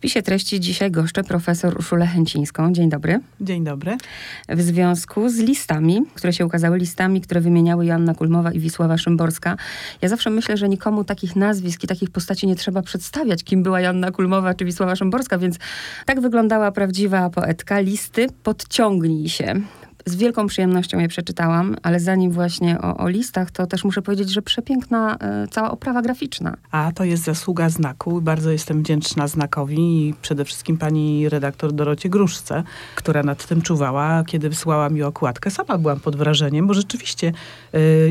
spisie treści dzisiaj goszczę profesor Urszulę Chęcińską. Dzień dobry. Dzień dobry. W związku z listami, które się ukazały, listami, które wymieniały Joanna Kulmowa i Wisława Szymborska, ja zawsze myślę, że nikomu takich nazwisk i takich postaci nie trzeba przedstawiać, kim była Joanna Kulmowa czy Wisława Szymborska, więc tak wyglądała prawdziwa poetka. Listy podciągnij się z wielką przyjemnością je przeczytałam, ale zanim właśnie o, o listach, to też muszę powiedzieć, że przepiękna e, cała oprawa graficzna. A to jest zasługa znaku. Bardzo jestem wdzięczna znakowi i przede wszystkim pani redaktor Dorocie Gruszce, która nad tym czuwała, kiedy wysłała mi okładkę. Sama byłam pod wrażeniem, bo rzeczywiście y,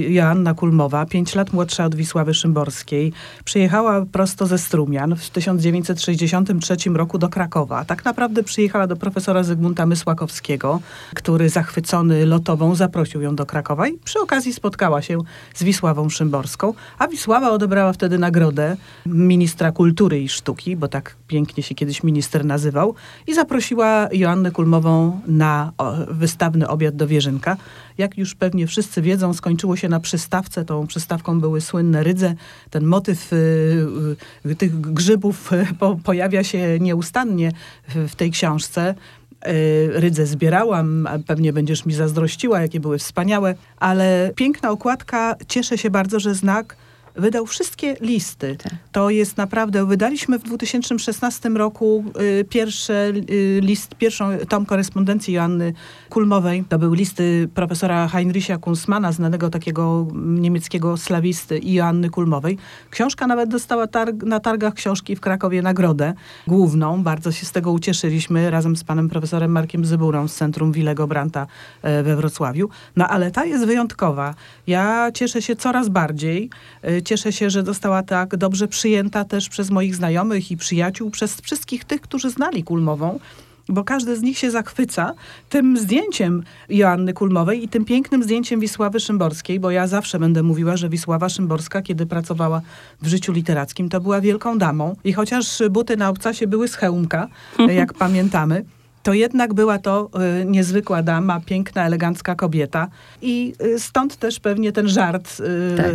Joanna Kulmowa, pięć lat młodsza od Wisławy Szymborskiej, przyjechała prosto ze Strumian w 1963 roku do Krakowa. Tak naprawdę przyjechała do profesora Zygmunta Mysłakowskiego, który zachwycony lotową zaprosił ją do Krakowa i przy okazji spotkała się z Wisławą Szymborską, a Wisława odebrała wtedy nagrodę ministra kultury i sztuki, bo tak pięknie się kiedyś minister nazywał, i zaprosiła Joannę Kulmową na wystawny obiad do Wierzynka. Jak już pewnie wszyscy wiedzą, skończyło się na przystawce. Tą przystawką były słynne rydze. Ten motyw y, y, tych grzybów y, po, pojawia się nieustannie w, tej książce. Rydze zbierałam, pewnie będziesz mi zazdrościła, jakie były wspaniałe, ale piękna okładka, cieszę się bardzo, że znak wydał wszystkie listy. Tak. To jest naprawdę, wydaliśmy w 2016 roku y, pierwszy y, list, pierwszą tom korespondencji Joanny Kulmowej. To były listy profesora Heinricha Kunzmana, znanego takiego niemieckiego slawisty i Joanny Kulmowej. Książka nawet dostała targ, na targach książki w Krakowie nagrodę główną. Bardzo się z tego ucieszyliśmy razem z panem profesorem Markiem Zyburą z Centrum Willego Branta e, we Wrocławiu. No ale ta jest wyjątkowa. Ja cieszę się coraz bardziej e, Cieszę się, że została tak dobrze przyjęta też przez moich znajomych i przyjaciół, przez wszystkich tych, którzy znali Kulmową bo każdy z nich się zachwyca tym zdjęciem Joanny Kulmowej i tym pięknym zdjęciem Wisławy Szymborskiej, bo ja zawsze będę mówiła, że Wisława Szymborska, kiedy pracowała w życiu literackim, to była wielką damą. I chociaż buty na obcasie były z hełmka, jak pamiętamy, to jednak była to y, niezwykła dama, piękna, elegancka kobieta. I y, stąd też pewnie ten żart, y, tak.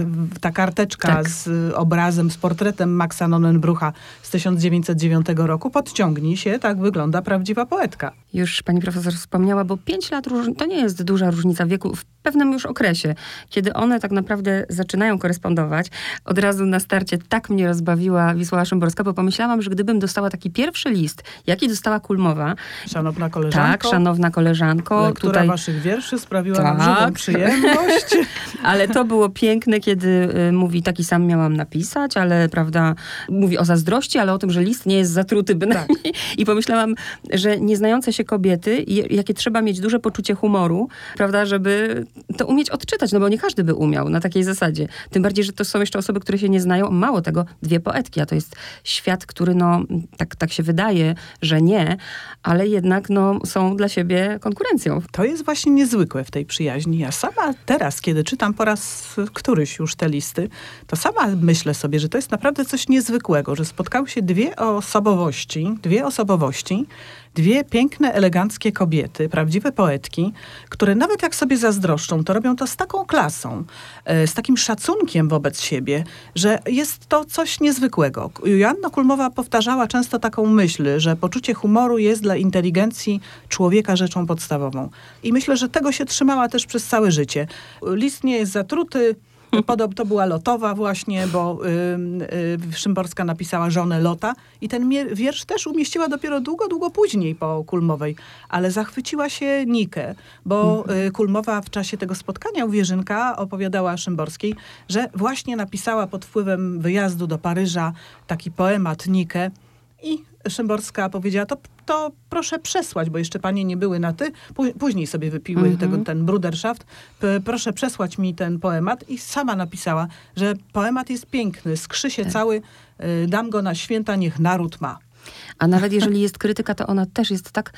ta karteczka tak. z obrazem, z portretem Maxa Nonnenbrucha z 1909 roku. Podciągnij się, tak wygląda prawdziwa poetka. Już pani profesor wspomniała, bo pięć lat to nie jest duża różnica wieku w pewnym już okresie, kiedy one tak naprawdę zaczynają korespondować. Od razu na starcie tak mnie rozbawiła Wisława Szymborska, bo pomyślałam, że gdybym dostała taki pierwszy list, jaki dostała Kulmowa, Szanowna koleżanko. Tak, szanowna koleżanko. Lektura tutaj... waszych wierszy sprawiła tak. nam żywą przyjemność. ale to było piękne, kiedy y, mówi, taki sam miałam napisać, ale prawda, mówi o zazdrości, ale o tym, że list nie jest zatruty bynajmniej. Tak. I pomyślałam, że nieznające się kobiety, jakie trzeba mieć duże poczucie humoru, prawda, żeby to umieć odczytać, no bo nie każdy by umiał na takiej zasadzie. Tym bardziej, że to są jeszcze osoby, które się nie znają. Mało tego, dwie poetki, a to jest świat, który no, tak, tak się wydaje, że nie, ale jednak jednak no, są dla siebie konkurencją. To jest właśnie niezwykłe w tej przyjaźni. Ja sama teraz, kiedy czytam po raz któryś już te listy, to sama myślę sobie, że to jest naprawdę coś niezwykłego, że spotkały się dwie osobowości, dwie osobowości, dwie piękne, eleganckie kobiety, prawdziwe poetki, które nawet jak sobie zazdroszczą, to robią to z taką klasą, e, z takim szacunkiem wobec siebie, że jest to coś niezwykłego. Joanna Kulmowa powtarzała często taką myśl, że poczucie humoru jest dla inteligencji człowieka rzeczą podstawową. I myślę, że tego się trzymała też przez całe życie. List nie jest zatruty, Podobno to była Lotowa właśnie, bo y, y, Szymborska napisała żonę Lota i ten wiersz też umieściła dopiero długo, długo później po Kulmowej, ale zachwyciła się Nikę, bo y, Kulmowa w czasie tego spotkania u Wierzynka opowiadała Szymborskiej, że właśnie napisała pod wpływem wyjazdu do Paryża taki poemat Nikę i Szymborska powiedziała, to, to proszę przesłać, bo jeszcze panie nie były na ty. Później sobie wypiły mm -hmm. tego, ten bruderschaft. Proszę przesłać mi ten poemat. I sama napisała, że poemat jest piękny, skrzy się tak. cały, y, dam go na święta, niech naród ma. A nawet jeżeli jest krytyka, to ona też jest tak,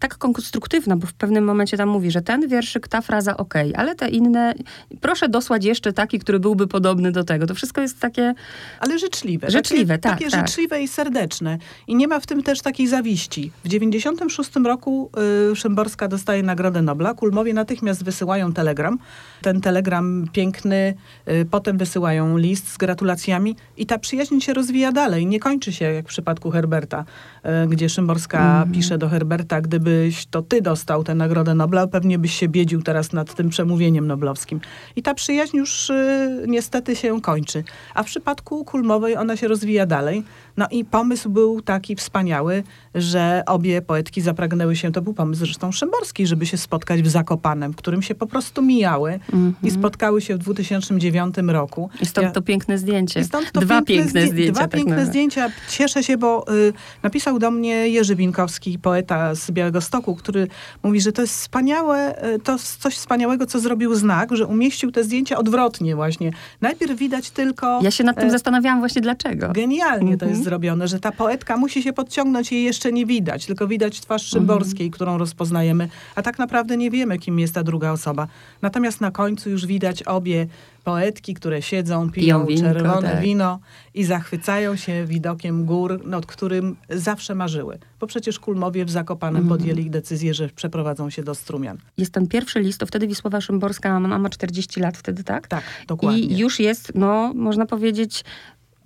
tak konstruktywna, bo w pewnym momencie tam mówi, że ten wierszyk, ta fraza ok, ale te inne, proszę dosłać jeszcze taki, który byłby podobny do tego. To wszystko jest takie... Ale życzliwe. Życzliwe, takie, tak. Takie tak. życzliwe i serdeczne. I nie ma w tym też takiej zawiści. W 96 roku y, Szymborska dostaje Nagrodę Nobla. Kulmowie natychmiast wysyłają telegram. Ten telegram piękny, y, potem wysyłają list z gratulacjami i ta przyjaźń się rozwija dalej. Nie kończy się jak w przypadku Herberta. E, gdzie Szymborska Mhm. pisze do Herberta, gdybyś to ty dostał tę Nagrodę Nobla, pewnie byś się biedził teraz nad tym przemówieniem noblowskim. I ta przyjaźń już y, niestety się kończy. A w przypadku Kulmowej ona się rozwija dalej. No i pomysł był taki wspaniały, że obie poetki zapragnęły się, to był pomysł zresztą Szymborski, żeby się spotkać w Zakopanem, w którym się po prostu mijały Mhm. i spotkały się w 2009 roku. I stąd Ja- to piękne zdjęcie. i stąd to Dwa piękne zdję- zdjęcia. Dwa tak piękne naprawdę. zdjęcia. Cieszę się, bo y, napisał do mnie Jerzy Binkowski, poeta z Białego Stoku, który mówi, że to jest wspaniałe, y, to coś wspaniałego, co zrobił znak, że umieścił te zdjęcia odwrotnie właśnie. Najpierw widać tylko... Ja się nad tym e, zastanawiałam właśnie dlaczego. Genialnie to jest Mhm. zrobione, że ta poetka musi się podciągnąć, jej jeszcze nie widać, tylko widać twarz Mhm. Szymborskiej, którą rozpoznajemy, a tak naprawdę nie wiemy, kim jest ta druga osoba. Natomiast na końcu już widać obie poetki, które siedzą, piją, Piją winko, czerwone tak. wino i zachwycają się widokiem gór, nad którym zawsze marzyły. Bo przecież Kulmowie w Zakopanem Mhm. podjęli decyzję, że przeprowadzą się do Strumian. Jest ten pierwszy list, to wtedy Wisława Szymborska ma, ma 40 lat wtedy, tak? Tak, dokładnie. I już jest, no, można powiedzieć,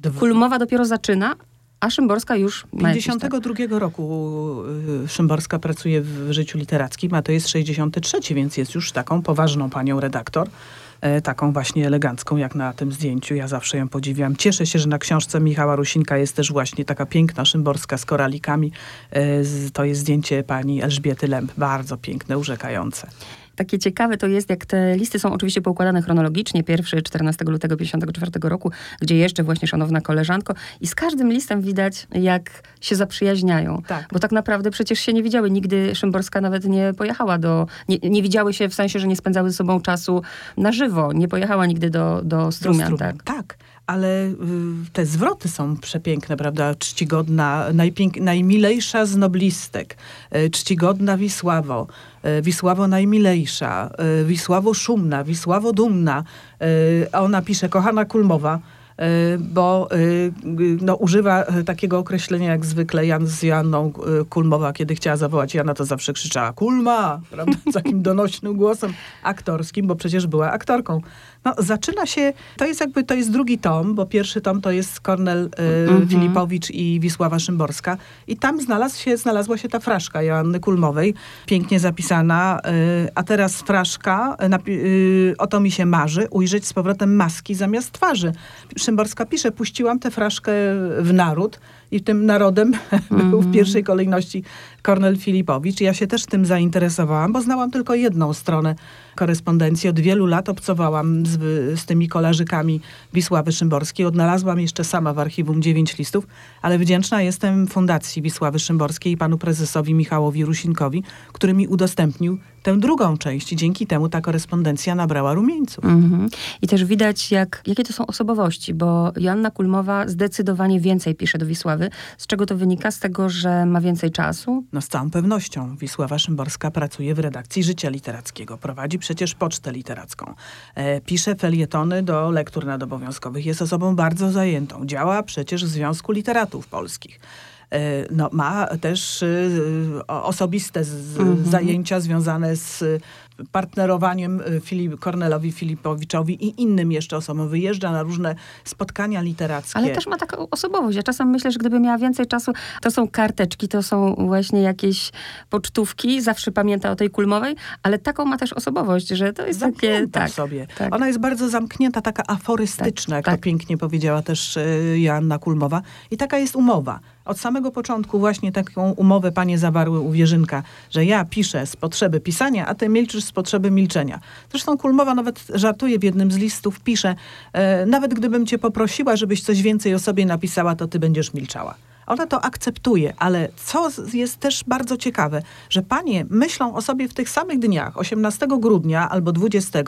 Dw- Kulmowa dopiero zaczyna, a Szymborska już ma jakieś tam- 52 roku y, Szymborska pracuje w życiu literackim, a to jest 63, więc jest już taką poważną panią redaktor. E, Taką właśnie elegancką, jak na tym zdjęciu. Ja zawsze ją podziwiam. Cieszę się, że na książce Michała Rusinka jest też właśnie taka piękna szymborska z koralikami. E, To jest zdjęcie pani Elżbiety Lęb. Bardzo piękne, urzekające. Takie ciekawe to jest, jak te listy są oczywiście poukładane chronologicznie. Pierwszy 14 lutego 54 roku, gdzie jeszcze właśnie szanowna koleżanko. I z każdym listem widać, jak się zaprzyjaźniają. Tak. Bo tak naprawdę przecież się nie widziały. Nigdy Szymborska nawet nie pojechała do... Nie, nie widziały się w sensie, że nie spędzały ze sobą czasu na żywo. Nie pojechała nigdy do, do Strumian, Do tak? tak. Ale y, te zwroty są przepiękne, prawda? Czcigodna, najpięk, najmilejsza z noblistek, y, czcigodna Wisławo, y, Wisławo najmilejsza, Wisławo szumna, Wisławo dumna. A ona pisze, kochana Kulmowa, bo no, używa takiego określenia jak zwykle Jan z Janną Kulmowa, kiedy chciała zawołać Jana, to zawsze krzyczała Kulma, prawda? Z takim donośnym głosem aktorskim, bo przecież była aktorką. No, zaczyna się, to jest jakby, to jest drugi tom, bo pierwszy tom to jest Kornel y, Mhm. Filipowicz i Wisława Szymborska. I tam znalazł się, znalazła się ta fraszka Joanny Kulmowej, pięknie zapisana. Y, a teraz fraszka, y, y, o to mi się marzy, ujrzeć z powrotem maski zamiast twarzy. Szymborska pisze, puściłam tę fraszkę w naród i tym narodem był w pierwszej kolejności Kornel Filipowicz. Ja się też tym zainteresowałam, bo znałam tylko jedną stronę korespondencji. Od wielu lat obcowałam z, z tymi kolażykami Wisławy Szymborskiej. Odnalazłam jeszcze sama w archiwum dziewięć listów, ale wdzięczna jestem Fundacji Wisławy Szymborskiej i panu prezesowi Michałowi Rusinkowi, który mi udostępnił tę drugą część. I dzięki temu ta korespondencja nabrała rumieńców. Mhm. I też widać, jak, jakie to są osobowości, bo Joanna Kulmowa zdecydowanie więcej pisze do Wisławy. Z czego to wynika? Z tego, że ma więcej czasu? No z całą pewnością Wisława Szymborska pracuje w redakcji Życia Literackiego. Prowadzi przecież pocztę literacką. E, pisze felietony do lektur nadobowiązkowych. Jest osobą bardzo zajętą. Działa przecież w Związku Literatów Polskich. E, no, ma też o- osobiste z, Mhm. zajęcia związane z partnerowaniem e, Filip, Kornelowi Filipowiczowi i innym jeszcze osobom. Wyjeżdża na różne spotkania literackie. Ale też ma taką osobowość. Ja czasem myślę, że gdyby miała więcej czasu, to są karteczki, to są właśnie jakieś pocztówki. Zawsze pamięta o tej kulmowej, ale taką ma też osobowość, że to jest takie... zamknięta Tak, w sobie. tak. Ona jest bardzo zamknięta, taka aforystyczna, Tak, jak tak. to pięknie powiedziała też y, Joanna Kulmowa. I taka jest umowa. Od samego początku właśnie taką umowę panie zawarły u Wierzynka, że ja piszę z potrzeby pisania, a ty milczysz z potrzeby milczenia. Zresztą Kulmowa nawet żartuje w jednym z listów, pisze, e, nawet gdybym cię poprosiła, żebyś coś więcej o sobie napisała, to ty będziesz milczała. Ona to akceptuje, ale co jest też bardzo ciekawe, że panie myślą o sobie w tych samych dniach, 18 grudnia albo 20,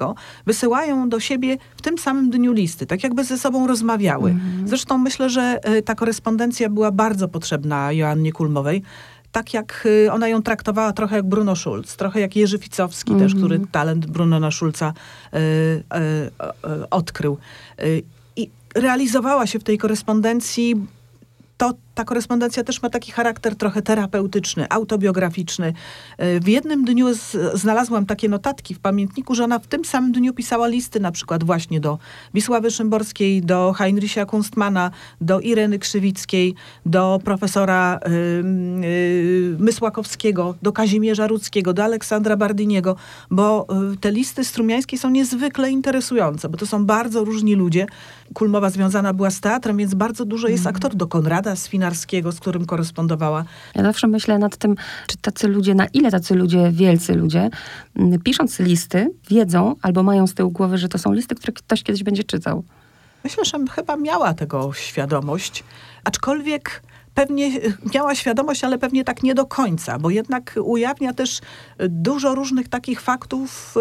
wysyłają do siebie w tym samym dniu listy, tak jakby ze sobą rozmawiały. Zresztą myślę, że e, ta korespondencja była bardzo potrzebna Joannie Kulmowej. Tak jak e, ona ją traktowała trochę jak Bruno Schulz, trochę jak Jerzy Ficowski też, który talent Brunona Schulza e, e, e, odkrył. E, I realizowała się w tej korespondencji to, ta korespondencja też ma taki charakter trochę terapeutyczny, autobiograficzny. E, w jednym dniu z, znalazłam takie notatki w pamiętniku, że ona w tym samym dniu pisała listy na przykład właśnie do Wisławy Szymborskiej, do Heinricha Kunstmana, do Ireny Krzywickiej, do profesora yy, yy, Mysłakowskiego, do Kazimierza Rudzkiego, do Aleksandra Bardyniego, bo yy, te listy strumiańskie są niezwykle interesujące, bo to są bardzo różni ludzie. Kulmowa związana była z teatrem, więc bardzo dużo jest mm. aktor do Konrada Swinarskiego, z którym korespondowała. Ja zawsze myślę nad tym, czy tacy ludzie, na ile tacy ludzie, wielcy ludzie, pisząc listy, wiedzą albo mają z tyłu głowy, że to są listy, które ktoś kiedyś będzie czytał. Myślę, że chyba miała tego świadomość, aczkolwiek pewnie miała świadomość, ale pewnie tak nie do końca, bo jednak ujawnia też dużo różnych takich faktów,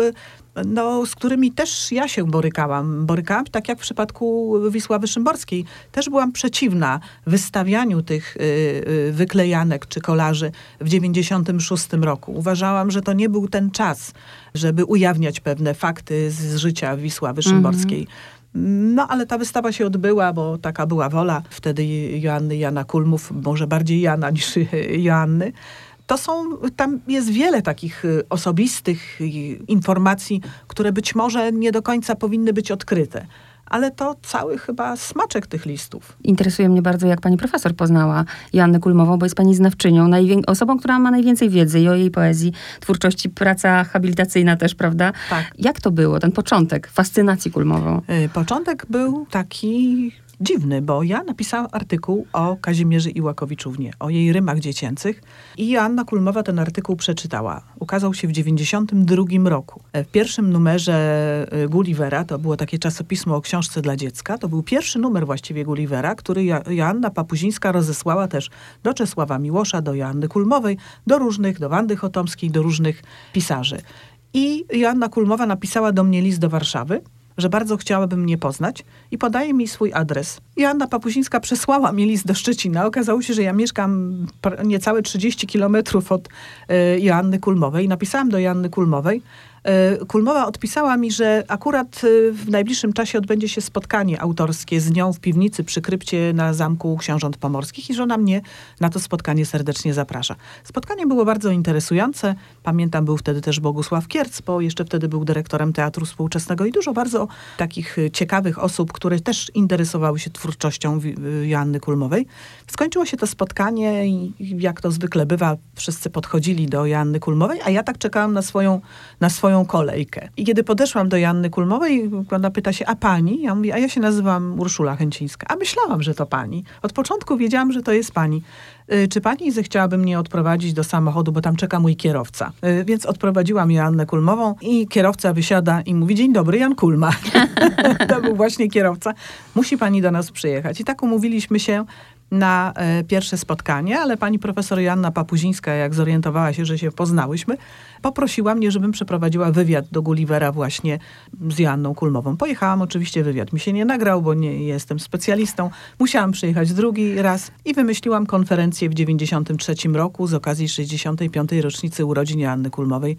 no, z którymi też ja się borykałam. Borykałam, tak jak w przypadku Wisławy Szymborskiej. Też byłam przeciwna wystawianiu tych y, y, wyklejanek czy kolarzy w 96 roku. Uważałam, że to nie był ten czas, żeby ujawniać pewne fakty z życia Wisławy Szymborskiej. -hmm. No, ale ta wystawa się odbyła, bo taka była wola wtedy Joanny Jana Kulmów, może bardziej Jana niż Joanny. To są, tam jest wiele takich y, osobistych y, informacji, które być może nie do końca powinny być odkryte ale to cały chyba smaczek tych listów. Interesuje mnie bardzo, jak pani profesor poznała Joannę Kulmową, bo jest pani znawczynią, osobą, która ma najwięcej wiedzy i o jej poezji, twórczości, praca habilitacyjna też, prawda? Tak. Jak to było, ten początek fascynacji Kulmową? Y, początek był taki dziwny, bo ja napisałam artykuł o Kazimierzy Iłakowiczównie, o jej rymach dziecięcych i Joanna Kulmowa ten artykuł przeczytała. Ukazał się w 92 roku. W pierwszym numerze y, Gullivera, to było takie czasopismo o książce dla dziecka, to był pierwszy numer właściwie Gullivera, który Joanna Papuzińska rozesłała też do Czesława Miłosza, do Joanny Kulmowej, do różnych, do Wandy Chotomskiej, do różnych pisarzy. I Joanna Kulmowa napisała do mnie list do Warszawy, że bardzo chciałaby mnie poznać i podaje mi swój adres. Joanna Papuzińska przesłała mi list do Szczecina. Okazało się, że ja mieszkam niecałe 30 kilometrów od y, Joanny Kulmowej. Napisałam do Joanny Kulmowej, Kulmowa odpisała mi, że akurat e, w najbliższym czasie odbędzie się spotkanie autorskie z nią w piwnicy przy krypcie na Zamku Książąt Pomorskich i że ona mnie na to spotkanie serdecznie zaprasza. Spotkanie było bardzo interesujące. Pamiętam, był wtedy też Bogusław Kierc, bo jeszcze wtedy był dyrektorem Teatru Współczesnego i dużo bardzo takich ciekawych osób, które też interesowały się twórczością Joanny Kulmowej. Skończyło się to spotkanie i jak to zwykle bywa, wszyscy podchodzili do Joanny Kulmowej, a ja tak czekałam na swoją, na swoją swoją kolejkę. I kiedy podeszłam do Janny Kulmowej, ona pyta się, a pani? Ja mówię, a ja się nazywam Urszula Chęcińska. A myślałam, że to pani. Od początku wiedziałam, że to jest pani. Y, czy pani zechciałaby mnie odprowadzić do samochodu, bo tam czeka mój kierowca? Y, więc odprowadziłam Joannę Kulmową i kierowca wysiada i mówi, dzień dobry, Jan Kulma. to był właśnie kierowca. Musi pani do nas przyjechać. I tak umówiliśmy się na e, pierwsze spotkanie, ale pani profesor Joanna Papuzińska, jak zorientowała się, że się poznałyśmy, poprosiła mnie, żebym przeprowadziła wywiad do Gullivera właśnie z Joanną Kulmową. Pojechałam, oczywiście wywiad mi się nie nagrał, bo nie jestem specjalistą. Musiałam przyjechać drugi raz i wymyśliłam konferencję w 93 roku z okazji 65. rocznicy urodzin Joanny Kulmowej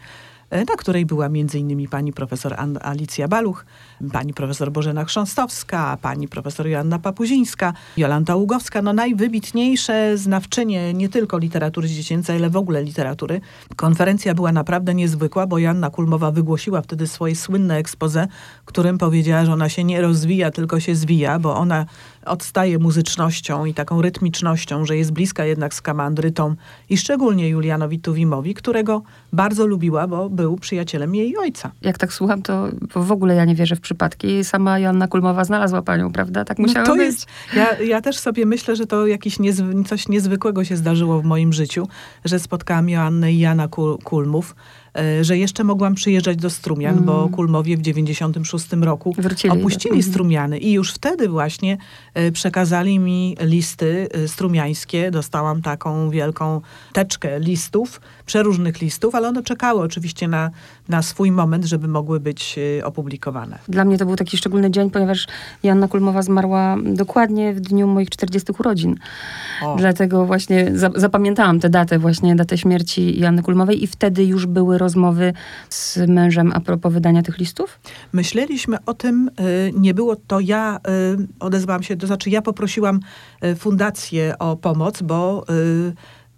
na której była m.in. pani profesor Alicja Baluch, pani profesor Bożena Chrząstowska, pani profesor Joanna Papuzińska, Jolanta Ługowska, no najwybitniejsze znawczynie nie tylko literatury dziecięcej, ale w ogóle literatury. Konferencja była naprawdę niezwykła, bo Joanna Kulmowa wygłosiła wtedy swoje słynne expose, którym powiedziała, że ona się nie rozwija, tylko się zwija, bo ona odstaje muzycznością i taką rytmicznością, że jest bliska jednak z kamandrytą i szczególnie Julianowi Tuwimowi, którego bardzo lubiła, bo był przyjacielem jej ojca. Jak tak słucham, to w ogóle ja nie wierzę w przypadki. Sama Joanna Kulmowa znalazła panią, prawda? Tak musiało no to być. Jest, ja, ja też sobie myślę, że to jakieś niezw coś niezwykłego się zdarzyło w moim życiu, że spotkałam Joannę i Jana Kul Kulmów. E, że jeszcze mogłam przyjeżdżać do Strumian, mm. bo Kulmowie w 96 roku Wrócili. opuścili mm. Strumiany i już wtedy właśnie e, przekazali mi listy e, strumiańskie. Dostałam taką wielką teczkę listów, przeróżnych listów, ale one czekały oczywiście na, na swój moment, żeby mogły być opublikowane. Dla mnie to był taki szczególny dzień, ponieważ Janna Kulmowa zmarła dokładnie w dniu moich 40 urodzin. O. Dlatego właśnie zapamiętałam tę datę, właśnie datę śmierci Janny Kulmowej i wtedy już były rozmowy z mężem a propos wydania tych listów? Myśleliśmy o tym, y, nie było to ja, y, odezwałam się, to znaczy ja poprosiłam y, fundację o pomoc, bo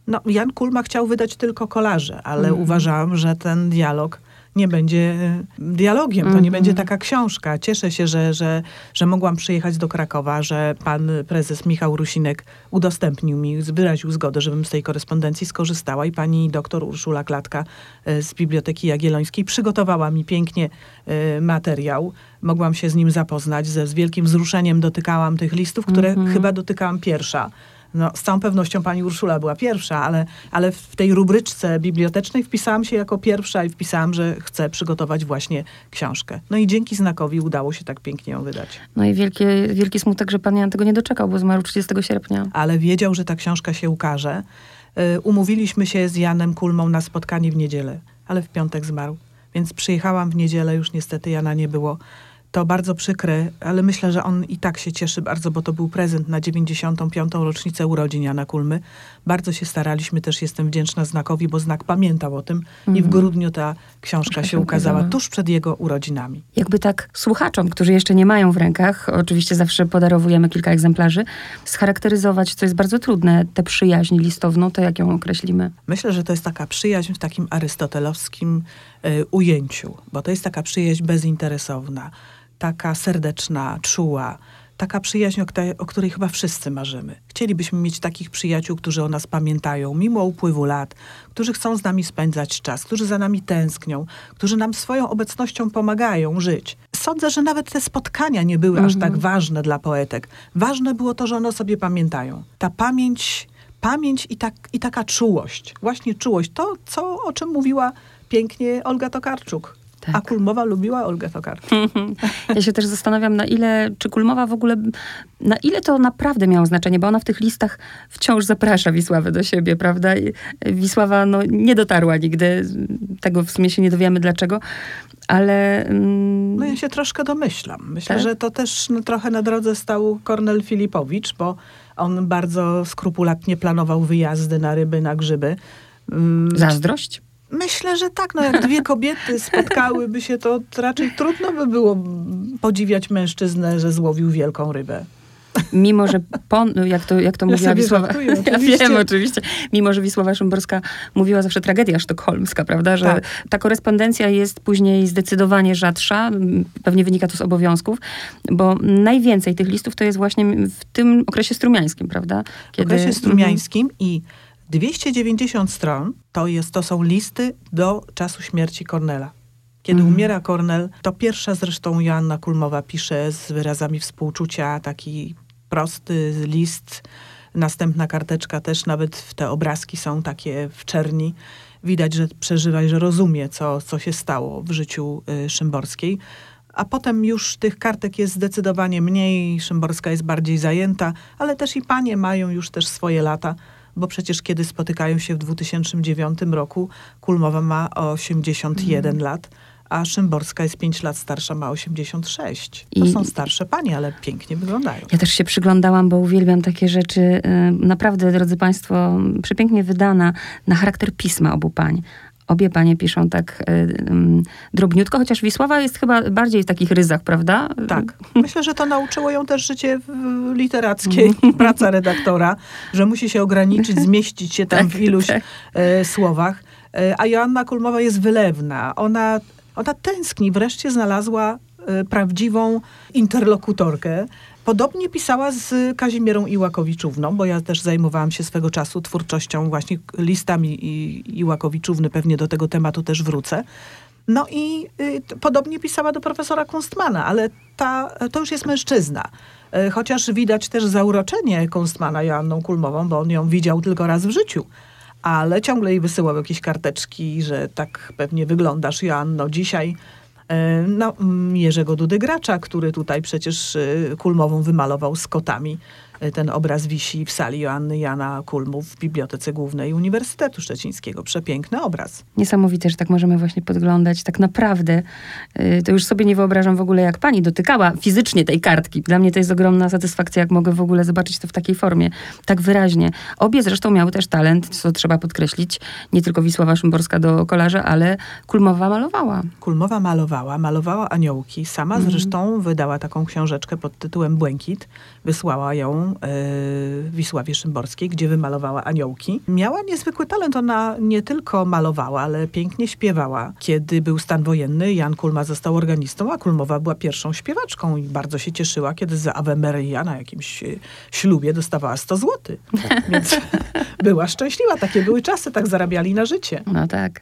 no, Jan Kulma chciał wydać tylko kolarze, ale mm. uważałam, że ten dialog nie będzie dialogiem, to nie mm -hmm. będzie taka książka. Cieszę się, że, że, że mogłam przyjechać do Krakowa, że pan prezes Michał Rusinek udostępnił mi, wyraził zgodę, żebym z tej korespondencji skorzystała i pani doktor Urszula Klatka e, z Biblioteki Jagiellońskiej przygotowała mi pięknie e, materiał. Mogłam się z nim zapoznać, ze z wielkim wzruszeniem dotykałam tych listów, które mm -hmm. chyba dotykałam pierwsza no, z całą pewnością pani Urszula była pierwsza, ale, ale w tej rubryczce bibliotecznej wpisałam się jako pierwsza i wpisałam, że chcę przygotować właśnie książkę. No i dzięki znakowi udało się tak pięknie ją wydać. No i wielkie, wielki smutek, że pan Jan tego nie doczekał, bo zmarł 30 sierpnia. Ale wiedział, że ta książka się ukaże. Y, umówiliśmy się z Janem Kulmą na spotkanie w niedzielę, ale w piątek zmarł. Więc przyjechałam w niedzielę, już niestety Jana nie było to bardzo przykre, ale myślę, że on i tak się cieszy bardzo, bo to był prezent na 95. rocznicę urodzin Jana Kulmy. Bardzo się staraliśmy, też jestem wdzięczna Znakowi, bo Znak pamiętał o tym mm. i w mhm. grudniu ta książka się ukazała tuż przed jego urodzinami. Jakby tak słuchaczom, którzy jeszcze nie mają w rękach, oczywiście zawsze podarowujemy kilka egzemplarzy, scharakteryzować, co jest bardzo trudne, tę przyjaźń listowną, to jak ją określimy? Myślę, że to jest taka przyjaźń w takim arystotelowskim y, ujęciu, bo to jest taka przyjaźń bezinteresowna taka serdeczna, czuła, taka przyjaźń, o, której chyba wszyscy marzymy. Chcielibyśmy mieć takich przyjaciół, którzy o nas pamiętają, mimo upływu lat, którzy chcą z nami spędzać czas, którzy za nami tęsknią, którzy nam swoją obecnością pomagają żyć. Sądzę, że nawet te spotkania nie były aż tak mhm. ważne dla poetek. Ważne było to, że one o sobie pamiętają. Ta pamięć, pamięć i, tak, i taka czułość, właśnie czułość, to, co, o czym mówiła pięknie Olga Tokarczuk. Tak. A Kulmowa lubiła Olgę Tokarczuk. Ja się też zastanawiam, na ile, czy Kulmowa w ogóle, na ile to naprawdę miało znaczenie, bo ona w tych listach wciąż zaprasza Wisławę do siebie, prawda? Wisława no, nie dotarła nigdy, tego w sumie się nie dowiemy dlaczego, ale... Mm, no ja się troszkę domyślam. Myślę, tak? że to też no, trochę na drodze stał Kornel Filipowicz, bo on bardzo skrupulatnie planował wyjazdy na ryby, na grzyby. Mm, Zazdrość? Myślę, że tak. No, jak dwie kobiety spotkałyby się, to raczej trudno by było podziwiać mężczyznę, że złowił wielką rybę. Mimo, że pon, jak to, jak to ja mówiła Wisława. Żartuję, ja wiem, oczywiście. Mimo, że Wisława Szymborska mówiła zawsze tragedia sztokholmska, prawda? Że tak. ta korespondencja jest później zdecydowanie rzadsza. Pewnie wynika to z obowiązków, bo najwięcej tych listów to jest właśnie w tym okresie strumiańskim, prawda? Kiedy... W okresie strumiańskim mhm. i 290 stron to, jest, to są listy do czasu śmierci Kornela. Kiedy mhm. umiera Kornel, to pierwsza zresztą Joanna Kulmowa pisze z wyrazami współczucia taki prosty list. Następna karteczka też, nawet te obrazki są takie w czerni. Widać, że przeżywa i że rozumie, co, co się stało w życiu y, Szymborskiej. A potem już tych kartek jest zdecydowanie mniej, Szymborska jest bardziej zajęta, ale też i panie mają już też swoje lata bo przecież kiedy spotykają się w 2009 roku, Kulmowa ma 81 mm. lat, a Szymborska jest 5 lat starsza, ma 86. To I... są starsze panie, ale pięknie wyglądają. Ja też się przyglądałam, bo uwielbiam takie rzeczy. Y, naprawdę, drodzy Państwo, przepięknie wydana na charakter pisma obu pań. Obie panie piszą tak y, drobniutko, chociaż Wisława jest chyba bardziej w takich ryzach, prawda? Tak. Myślę, że to nauczyło ją też życie literackie, praca redaktora, że musi się ograniczyć, zmieścić się tam tak, w iluś tak. e, słowach. E, a Joanna Kulmowa jest wylewna. Ona, ona tęskni. Wreszcie znalazła prawdziwą interlokutorkę. Podobnie pisała z Kazimierą Iłakowiczówną, bo ja też zajmowałam się swego czasu twórczością właśnie listami Iłakowiczówny, pewnie do tego tematu też wrócę. No i y, podobnie pisała do profesora Kunstmana, ale ta, to już jest mężczyzna. Y, chociaż widać też zauroczenie Kunstmana Joanną Kulmową, bo on ją widział tylko raz w życiu. Ale ciągle jej wysyłał jakieś karteczki, że tak pewnie wyglądasz, Joanno, dzisiaj no, mm, Jerzego Dudy Gracza, który tutaj przecież e, Kulmową wymalował z kotami. Y, ten obraz wisi w sali Joanny Jana Kulmów w Bibliotece Głównej Uniwersytetu Szczecińskiego. Przepiękny obraz. Niesamowite, że tak możemy właśnie podglądać. Tak naprawdę y, to już sobie nie wyobrażam w ogóle, jak pani dotykała fizycznie tej kartki. Dla mnie to jest ogromna satysfakcja, jak mogę w ogóle zobaczyć to w takiej formie, tak wyraźnie. Obie zresztą miały też talent, co trzeba podkreślić. Nie tylko Wisława Szymborska do kolarza, ale Kulmowa malowała. Kulmowa malowała, malowała aniołki. Sama Mhm. zresztą wydała taką książeczkę pod tytułem Błękit. Wysłała ją yy, Wisławie Szymborskiej, gdzie wymalowała aniołki. Miała niezwykły talent. Ona nie tylko malowała, ale pięknie śpiewała. Kiedy był stan wojenny, Jan Kulma został organistą, a Kulmowa była pierwszą śpiewaczką i bardzo się cieszyła, kiedy za Ave Maria na jakimś yy, ślubie dostawała 100 zł. Więc była szczęśliwa. Takie były czasy, tak zarabiali na życie. No tak.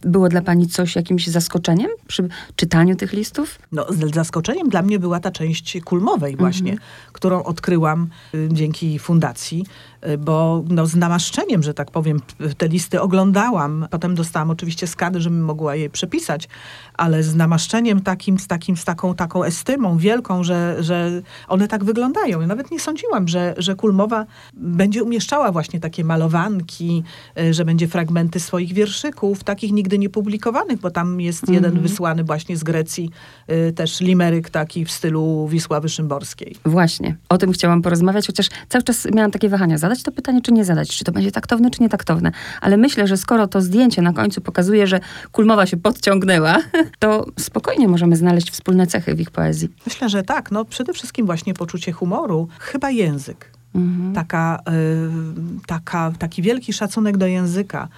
Było dla pani coś jakimś zaskoczeniem przy czytaniu tych listów? No, zaskoczeniem dla mnie była ta część kulmowej właśnie, którą odkryłam dzięki fundacji, y, bo no, z namaszczeniem, że tak powiem, te listy oglądałam. Potem dostałam oczywiście skady, żebym mogła je przepisać, ale z namaszczeniem takim, z, takim, z taką, taką estymą wielką, że, że one tak wyglądają. Ja nawet nie sądziłam, że, że kulmowa będzie umieszczała właśnie takie malowanki, y, że będzie fragmenty swoich wierszyków, takich nigdy nie publikowanych, bo tam jest jeden wysłany właśnie z Grecji, y, też limeryk taki w stylu Wisławy Szymborskiej. Właśnie, o tym chciałam porozmawiać, chociaż cały czas miałam takie wahania, zadać to pytanie, czy nie zadać, czy to będzie taktowne, czy nietaktowne. Ale myślę, że skoro to zdjęcie na końcu pokazuje, że Kulmowa się podciągnęła, to spokojnie możemy znaleźć wspólne cechy w ich poezji. Myślę, że tak. No, przede wszystkim właśnie poczucie humoru, chyba język. Mhm. Taka, y, taka, taki wielki szacunek do języka.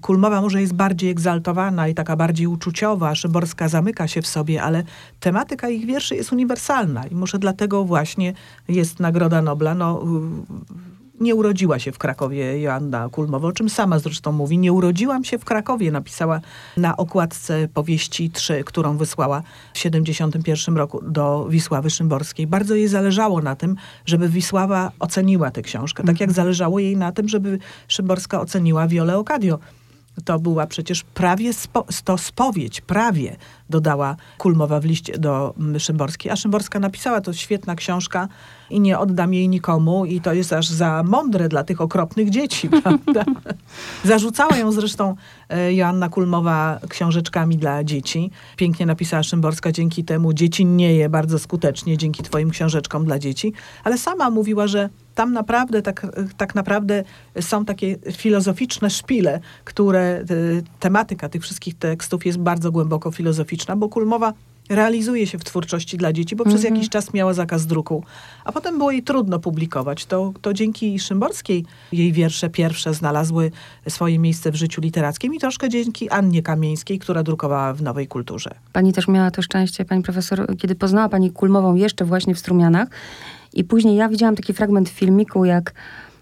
Kulmowa może jest bardziej egzaltowana i taka bardziej uczuciowa, Szymborska zamyka się w sobie, ale tematyka ich wierszy jest uniwersalna i może dlatego właśnie jest Nagroda Nobla. No, y, nie urodziła się w Krakowie Joanna Kulmowa, o czym sama zresztą mówi. Nie urodziłam się w Krakowie, napisała na okładce powieści 3, którą wysłała w 71 roku do Wisławy Szymborskiej. Bardzo jej zależało na tym, żeby Wisława oceniła tę książkę. Tak jak zależało jej na tym, żeby Szymborska oceniła Violę Ocadio. To była przecież prawie spo, to spowiedź, prawie dodała Kulmowa w liście do mm, Szymborskiej. A Szymborska napisała, to świetna książka i nie oddam jej nikomu i to jest aż za mądre dla tych okropnych dzieci, prawda? Zarzucała ją zresztą e, Joanna Kulmowa książeczkami dla dzieci. Pięknie napisała Szymborska, dzięki temu dziecinnieje bardzo skutecznie, dzięki twoim książeczkom dla dzieci. Ale sama mówiła, że tam naprawdę, tak, tak naprawdę są takie filozoficzne szpile, które e, tematyka tych wszystkich tekstów jest bardzo głęboko filozoficzna, bo Kulmowa realizuje się w twórczości dla dzieci, bo przez jakiś czas miała zakaz druku, a potem było jej trudno publikować. To, to dzięki Szymborskiej jej wiersze pierwsze znalazły swoje miejsce w życiu literackim i troszkę dzięki Annie Kamieńskiej, która drukowała w Nowej Kulturze. Pani też miała to szczęście, pani profesor, kiedy poznała pani Kulmową jeszcze właśnie w Strumianach i później ja widziałam taki fragment filmiku, jak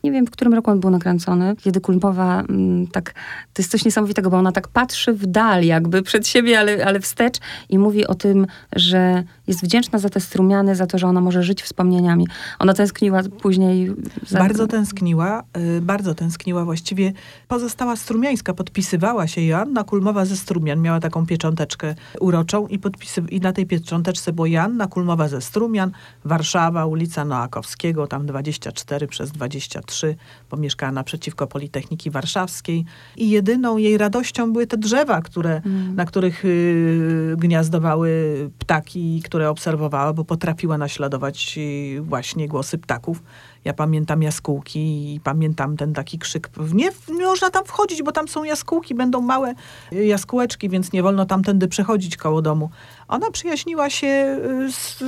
nie wiem, w którym roku on był nakręcony, kiedy Kulmowa mm, tak, to jest coś niesamowitego, bo ona tak patrzy w dal jakby przed siebie, ale, ale wstecz i mówi o tym, że jest wdzięczna za te strumiany, za to, że ona może żyć wspomnieniami. Ona tęskniła później za... Bardzo tęskniła, y, bardzo tęskniła. Właściwie pozostała strumiańska, podpisywała się Joanna Kulmowa ze Strumian. Miała taką piecząteczkę uroczą i, podpisy- i na tej piecząteczce było Joanna Kulmowa ze Strumian, Warszawa, ulica Noakowskiego, tam 24 przez 23, bo mieszkała naprzeciwko Politechniki Warszawskiej. I jedyną jej radością były te drzewa, które, na których y, gniazdowały ptaki, które obserwowała, bo potrafiła naśladować y, właśnie głosy ptaków. Ja pamiętam jaskółki i pamiętam ten taki krzyk. Nie, nie można tam wchodzić, bo tam są jaskółki, będą małe y, jaskółeczki, więc nie wolno tamtędy przechodzić koło domu. Ona przyjaźniła się y, z,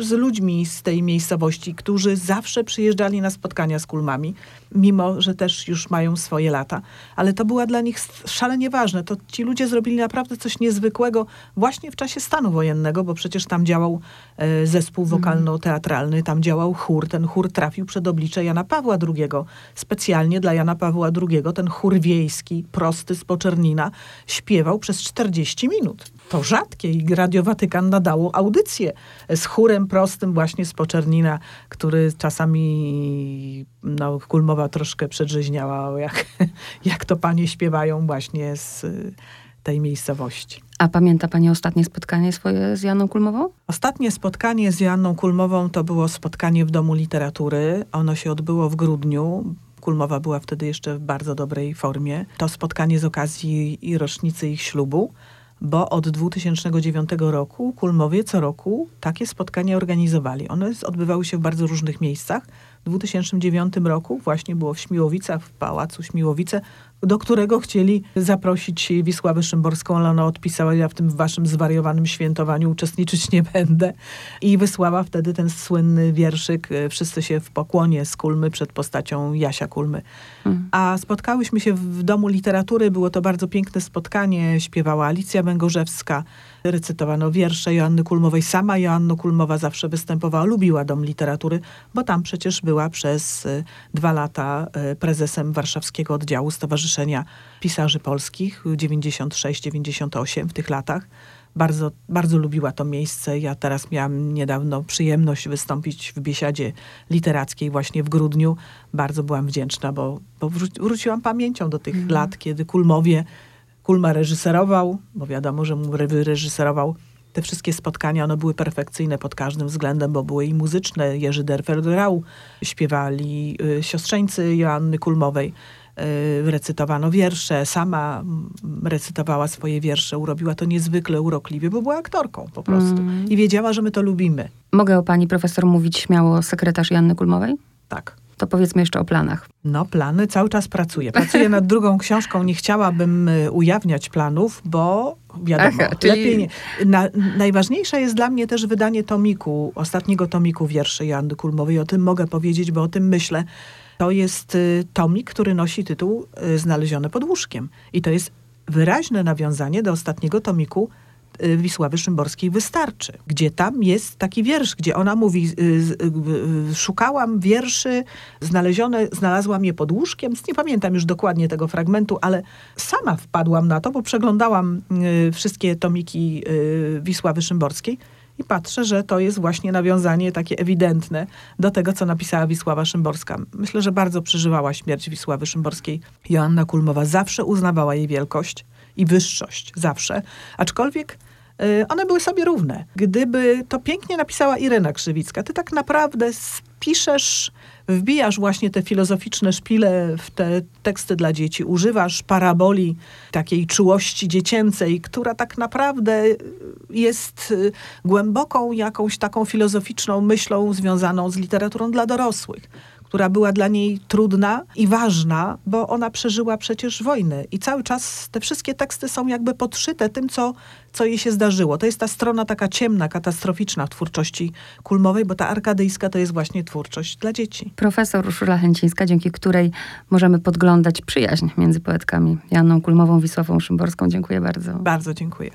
z ludźmi z tej miejscowości, którzy zawsze przyjeżdżali na spotkania z kulmami, mimo że też już mają swoje lata. Ale to była dla nich szalenie ważne. To ci ludzie zrobili naprawdę coś niezwykłego właśnie w czasie stanu wojennego, bo przecież tam działał e, zespół wokalno-teatralny, tam działał chór. Ten chór trafił przed oblicze Jana Pawła II. Specjalnie dla Jana Pawła II ten chór wiejski, prosty z Poczernina, śpiewał przez 40 minut. To rzadkie i Radio Watykan nadało audycję z chórem prostym właśnie z Poczernina, który czasami no, Kulmowa troszkę przedrzeźniała, jak, jak to panie śpiewają właśnie z tej miejscowości. A pamięta Pani ostatnie spotkanie swoje z Janą Kulmową? Ostatnie spotkanie z Joanną Kulmową to było spotkanie w Domu Literatury. Ono się odbyło w grudniu. Kulmowa była wtedy jeszcze w bardzo dobrej formie. To spotkanie z okazji i rocznicy ich ślubu, bo od 2009 roku Kulmowie co roku takie spotkania organizowali. One odbywały się w bardzo różnych miejscach. W 2009 roku właśnie było w Śmiłowicach, w Pałacu Śmiłowice, do którego chcieli zaprosić Wisławę Szymborską, ale ona odpisała, ja w tym waszym zwariowanym świętowaniu uczestniczyć nie będę. I wysłała wtedy ten słynny wierszyk Wszyscy się w pokłonie z Kulmy przed postacią Jasia Kulmy. Hmm. A spotkałyśmy się w Domu Literatury, było to bardzo piękne spotkanie, śpiewała Alicja Węgorzewska, recytowano wiersze Joanny Kulmowej. Sama Joanna Kulmowa zawsze występowała, lubiła Dom Literatury, bo tam przecież była przez y, dwa lata y, prezesem warszawskiego oddziału Stowarzyszenia Pisarzy Polskich 96-98 w tych latach. Bardzo, bardzo lubiła to miejsce. Ja teraz miałam niedawno przyjemność wystąpić w biesiadzie literackiej właśnie w grudniu. Bardzo byłam wdzięczna, bo, bo wróciłam pamięcią do tych mm. lat, kiedy Kulmowie Kulma reżyserował, bo wiadomo, że mu reżyserował te wszystkie spotkania, one były perfekcyjne pod każdym względem, bo były i muzyczne. Jerzy Derfer-Grau śpiewali y, siostrzeńcy Joanny Kulmowej. Y, recytowano wiersze, sama mm, recytowała swoje wiersze, urobiła to niezwykle urokliwie, bo była aktorką po prostu. Mm. I wiedziała, że my to lubimy. Mogę o pani profesor mówić śmiało sekretarz Joanny Kulmowej? Tak. To powiedzmy jeszcze o planach. No, plany cały czas pracuję. Pracuję nad drugą książką. Nie chciałabym y, ujawniać planów, bo wiadomo, Aha, czyli... lepiej nie. Na, najważniejsze jest dla mnie też wydanie tomiku, ostatniego tomiku wierszy Joanny Kulmowej. O tym mogę powiedzieć, bo o tym myślę. To jest y, tomik, który nosi tytuł y, Znalezione pod łóżkiem. I to jest wyraźne nawiązanie do ostatniego tomiku Y, Wisławy Szymborskiej wystarczy. Gdzie tam jest taki wiersz, gdzie ona mówi, szukałam wierszy, znalezione, znalazłam je pod łóżkiem. Nie pamiętam już dokładnie tego fragmentu, ale sama wpadłam na to, bo przeglądałam wszystkie tomiki Wisławy Szymborskiej i patrzę, że to jest właśnie nawiązanie takie ewidentne do tego, co napisała Wisława Szymborska. Myślę, że bardzo przeżywała śmierć Wisławy Szymborskiej. Joanna Kulmowa zawsze uznawała jej wielkość i wyższość, zawsze. Aczkolwiek y, one były sobie równe. Gdyby to pięknie napisała Irena Krzywicka, ty tak naprawdę piszesz, wbijasz właśnie te filozoficzne szpile w te teksty dla dzieci, używasz paraboli takiej czułości dziecięcej, która tak naprawdę jest y, głęboką jakąś taką filozoficzną myślą związaną z literaturą dla dorosłych która była dla niej trudna i ważna, bo ona przeżyła przecież wojnę. I cały czas te wszystkie teksty są jakby podszyte tym, co, co jej się zdarzyło. To jest ta strona taka ciemna, katastroficzna w twórczości kulmowej, bo ta arkadyjska to jest właśnie twórczość dla dzieci. Profesor Urszula Chęcińska, dzięki której możemy podglądać przyjaźń między poetkami Janą Kulmową, Wisławą Szymborską. Dziękuję bardzo. Bardzo dziękuję.